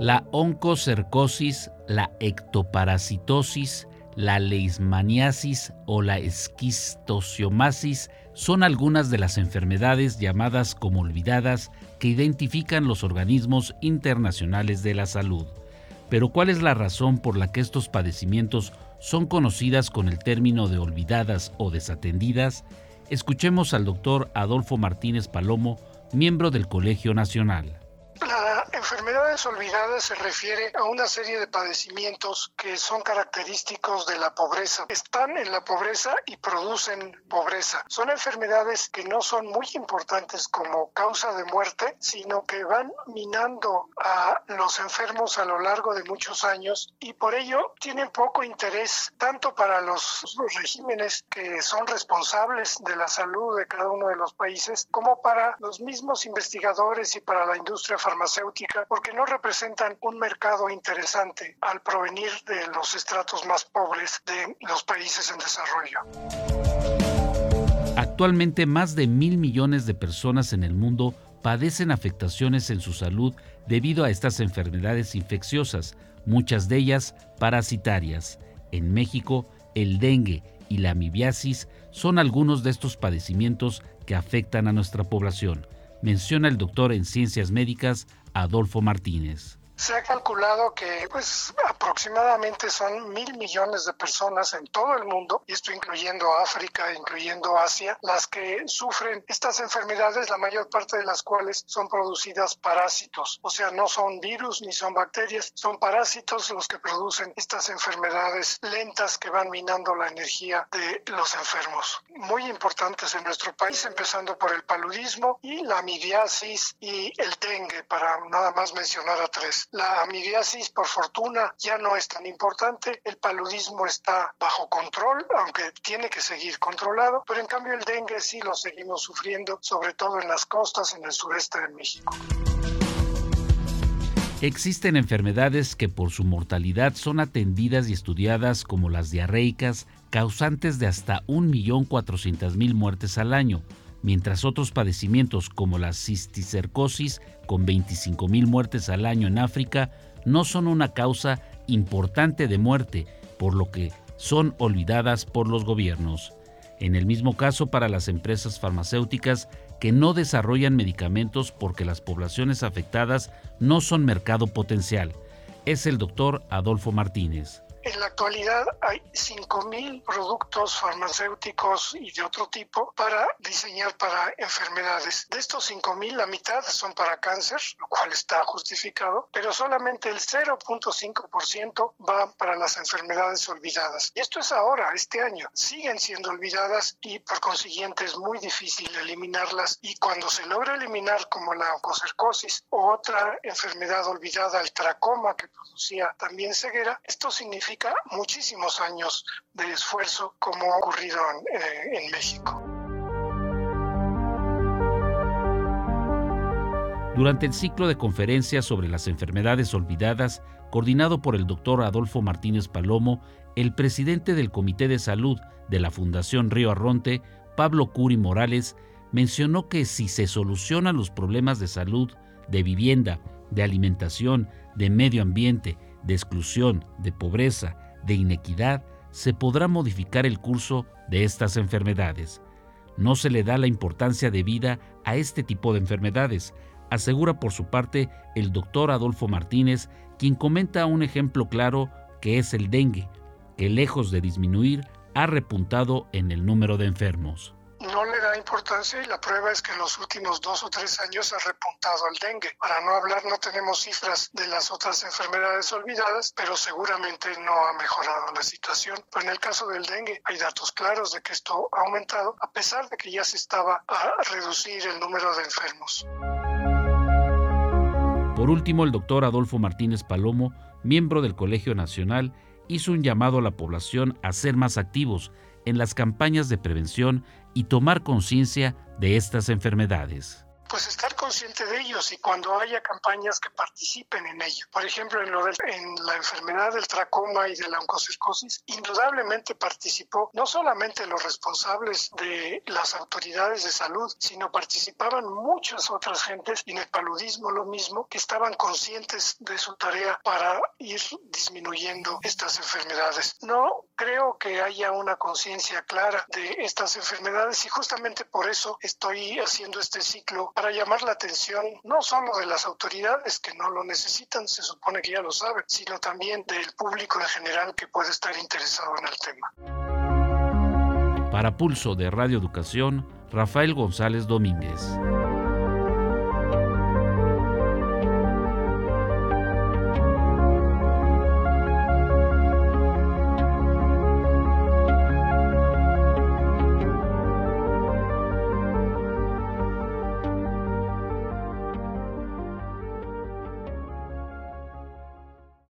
La oncocercosis, la ectoparasitosis, la leishmaniasis o la esquistociomasis son algunas de las enfermedades llamadas como olvidadas que identifican los organismos internacionales de la salud. Pero ¿cuál es la razón por la que estos padecimientos son conocidas con el término de olvidadas o desatendidas? Escuchemos al doctor Adolfo Martínez Palomo, miembro del Colegio Nacional enfermedades olvidadas se refiere a una serie de padecimientos que son característicos de la pobreza. Están en la pobreza y producen pobreza. Son enfermedades que no son muy importantes como causa de muerte, sino que van minando a los enfermos a lo largo de muchos años y por ello tienen poco interés tanto para los, regímenes que son responsables de la salud de cada uno de los países como para los mismos investigadores y para la industria farmacéutica porque no representan un mercado interesante al provenir de los estratos más pobres de los países en desarrollo. Actualmente más de mil millones de personas en el mundo padecen afectaciones en su salud debido a estas enfermedades infecciosas, muchas de ellas parasitarias. En México, el dengue y la amibiasis son algunos de estos padecimientos que afectan a nuestra población, menciona el doctor en ciencias médicas Adolfo Martínez. Se ha calculado que pues aproximadamente son mil millones de personas en todo el mundo, y esto incluyendo África, incluyendo Asia, las que sufren estas enfermedades, la mayor parte de las cuales son producidas parásitos, o sea, no son virus ni son bacterias, son parásitos los que producen estas enfermedades lentas que van minando la energía de los enfermos. Muy importantes en nuestro país, empezando por el paludismo y la amibiasis y el dengue, para nada más mencionar a tres. La amibiasis, por fortuna, ya no es tan importante. El paludismo está bajo control, aunque tiene que seguir controlado. Pero en cambio el dengue sí lo seguimos sufriendo, sobre todo en las costas, en el sureste de México. Existen enfermedades que por su mortalidad son atendidas y estudiadas como las diarreicas, causantes de hasta 1.400.000 muertes al año, mientras otros padecimientos como la cisticercosis, con 25.000 muertes al año en África, no son una causa importante de muerte, por lo que son olvidadas por los gobiernos. En el mismo caso para las empresas farmacéuticas que no desarrollan medicamentos porque las poblaciones afectadas no son mercado potencial. Es el doctor Adolfo Martínez. En la actualidad hay 5.000 productos farmacéuticos y de otro tipo para diseñar para enfermedades. De estos 5.000, la mitad son para cáncer, lo cual está justificado, pero solamente el 0.5% va para las enfermedades olvidadas. Y esto es ahora, este año. Siguen siendo olvidadas y por consiguiente es muy difícil eliminarlas. Y cuando se logra eliminar como la oncocercosis o otra enfermedad olvidada, el tracoma que producía también ceguera, esto significa muchísimos años de esfuerzo como ha ocurrido en, eh, en México. Durante el ciclo de conferencias sobre las enfermedades olvidadas, coordinado por el doctor Adolfo Martínez Palomo, el presidente del Comité de Salud de la Fundación Río Arronte, Pablo Curi Morales, mencionó que si se solucionan los problemas de salud, de vivienda, de alimentación, de medio ambiente, de exclusión, de pobreza, de inequidad, se podrá modificar el curso de estas enfermedades. No se le da la importancia debida a este tipo de enfermedades, asegura por su parte el doctor Adolfo Martínez, quien comenta un ejemplo claro que es el dengue, que lejos de disminuir ha repuntado en el número de enfermos no le da importancia y la prueba es que en los últimos dos o tres años ha repuntado el dengue. Para no hablar, no tenemos cifras de las otras enfermedades olvidadas, pero seguramente no ha mejorado la situación. Pero en el caso del dengue hay datos claros de que esto ha aumentado, a pesar de que ya se estaba a reducir el número de enfermos. Por último, el doctor Adolfo Martínez Palomo, miembro del Colegio Nacional, hizo un llamado a la población a ser más activos en las campañas de prevención y tomar conciencia de estas enfermedades pues estar consciente de ellos y cuando haya campañas que participen en ello. Por ejemplo, en, la enfermedad del tracoma y de la oncocercosis, indudablemente participó no solamente los responsables de las autoridades de salud, sino participaban muchas otras gentes y en el paludismo lo mismo, que estaban conscientes de su tarea para ir disminuyendo estas enfermedades. No creo que haya una conciencia clara de estas enfermedades y justamente por eso estoy haciendo este ciclo para llamar la atención no solo de las autoridades que no lo necesitan, se supone que ya lo saben, sino también del público en general que puede estar interesado en el tema. Para Pulso de Radio Educación, Rafael González Domínguez.